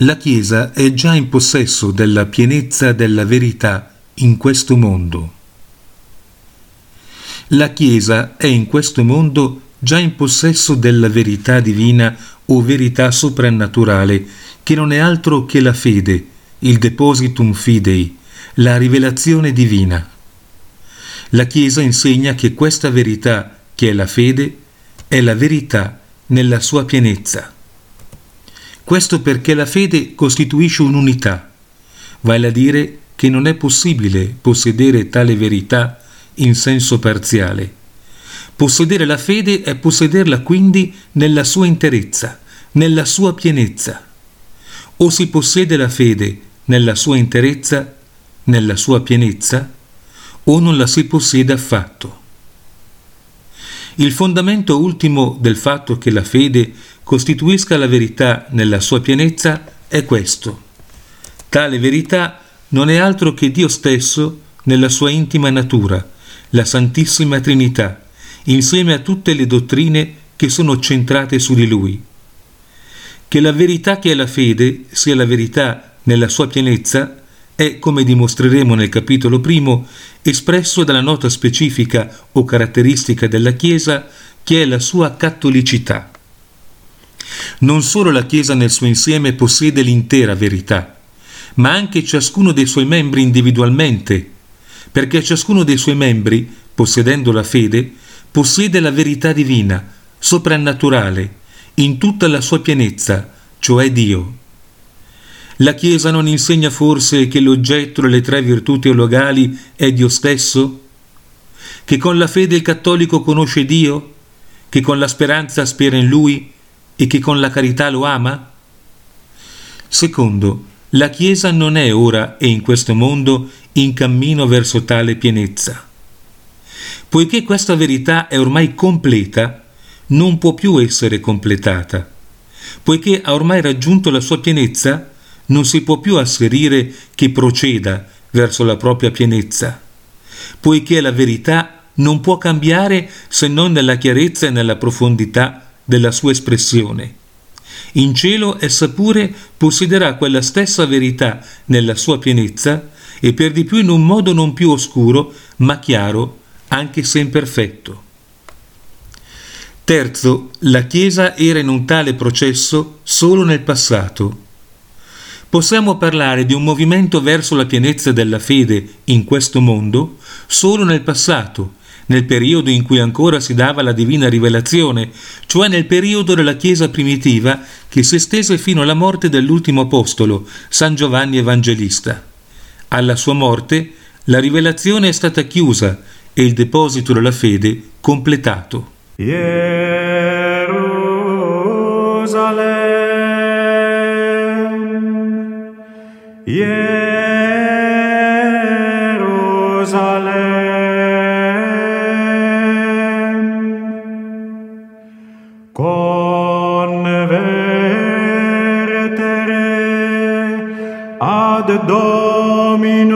La Chiesa è già in possesso della pienezza della verità in questo mondo. La Chiesa è in questo mondo già in possesso della verità divina o verità soprannaturale, che non è altro che la fede, il depositum fidei, la rivelazione divina. La Chiesa insegna che questa verità, che è la fede, è la verità nella sua pienezza. Questo perché la fede costituisce un'unità, vale a dire che non è possibile possedere tale verità in senso parziale. Possedere la fede è possederla quindi nella sua interezza, nella sua pienezza. O si possiede la fede nella sua interezza, nella sua pienezza, o non la si possiede affatto. Il fondamento ultimo del fatto che la fede costituisca la verità nella sua pienezza è questo. Tale verità non è altro che Dio stesso nella sua intima natura, la Santissima Trinità, insieme a tutte le dottrine che sono centrate su di Lui. Che la verità che è la fede sia la verità nella sua pienezza è, come dimostreremo nel capitolo primo, espresso dalla nota specifica o caratteristica della Chiesa che è la sua cattolicità. Non solo la Chiesa nel suo insieme possiede l'intera verità, ma anche ciascuno dei suoi membri individualmente, perché ciascuno dei suoi membri, possedendo la fede, possiede la verità divina, soprannaturale, in tutta la sua pienezza, cioè Dio. La Chiesa non insegna forse che l'oggetto delle tre virtù teologali è Dio stesso? Che con la fede il cattolico conosce Dio? Che con la speranza spera in Lui? E che con la carità lo ama? Secondo, la Chiesa non è ora e in questo mondo in cammino verso tale pienezza. Poiché questa verità è ormai completa, non può più essere completata. Poiché ha ormai raggiunto la sua pienezza, non si può più asserire che proceda verso la propria pienezza. Poiché la verità non può cambiare se non nella chiarezza e nella profondità della sua espressione. In cielo essa pure possederà quella stessa verità nella sua pienezza e per di più in un modo non più oscuro, ma chiaro, anche se imperfetto. Terzo, la Chiesa era in un tale processo solo nel passato. Possiamo parlare di un movimento verso la pienezza della fede in questo mondo solo nel passato, nel periodo in cui ancora si dava la divina rivelazione, cioè nel periodo della Chiesa primitiva che si estese fino alla morte dell'ultimo apostolo, San Giovanni Evangelista. Alla sua morte la rivelazione è stata chiusa e il deposito della fede completato. Jerusalem, Jerusalem, ad Domino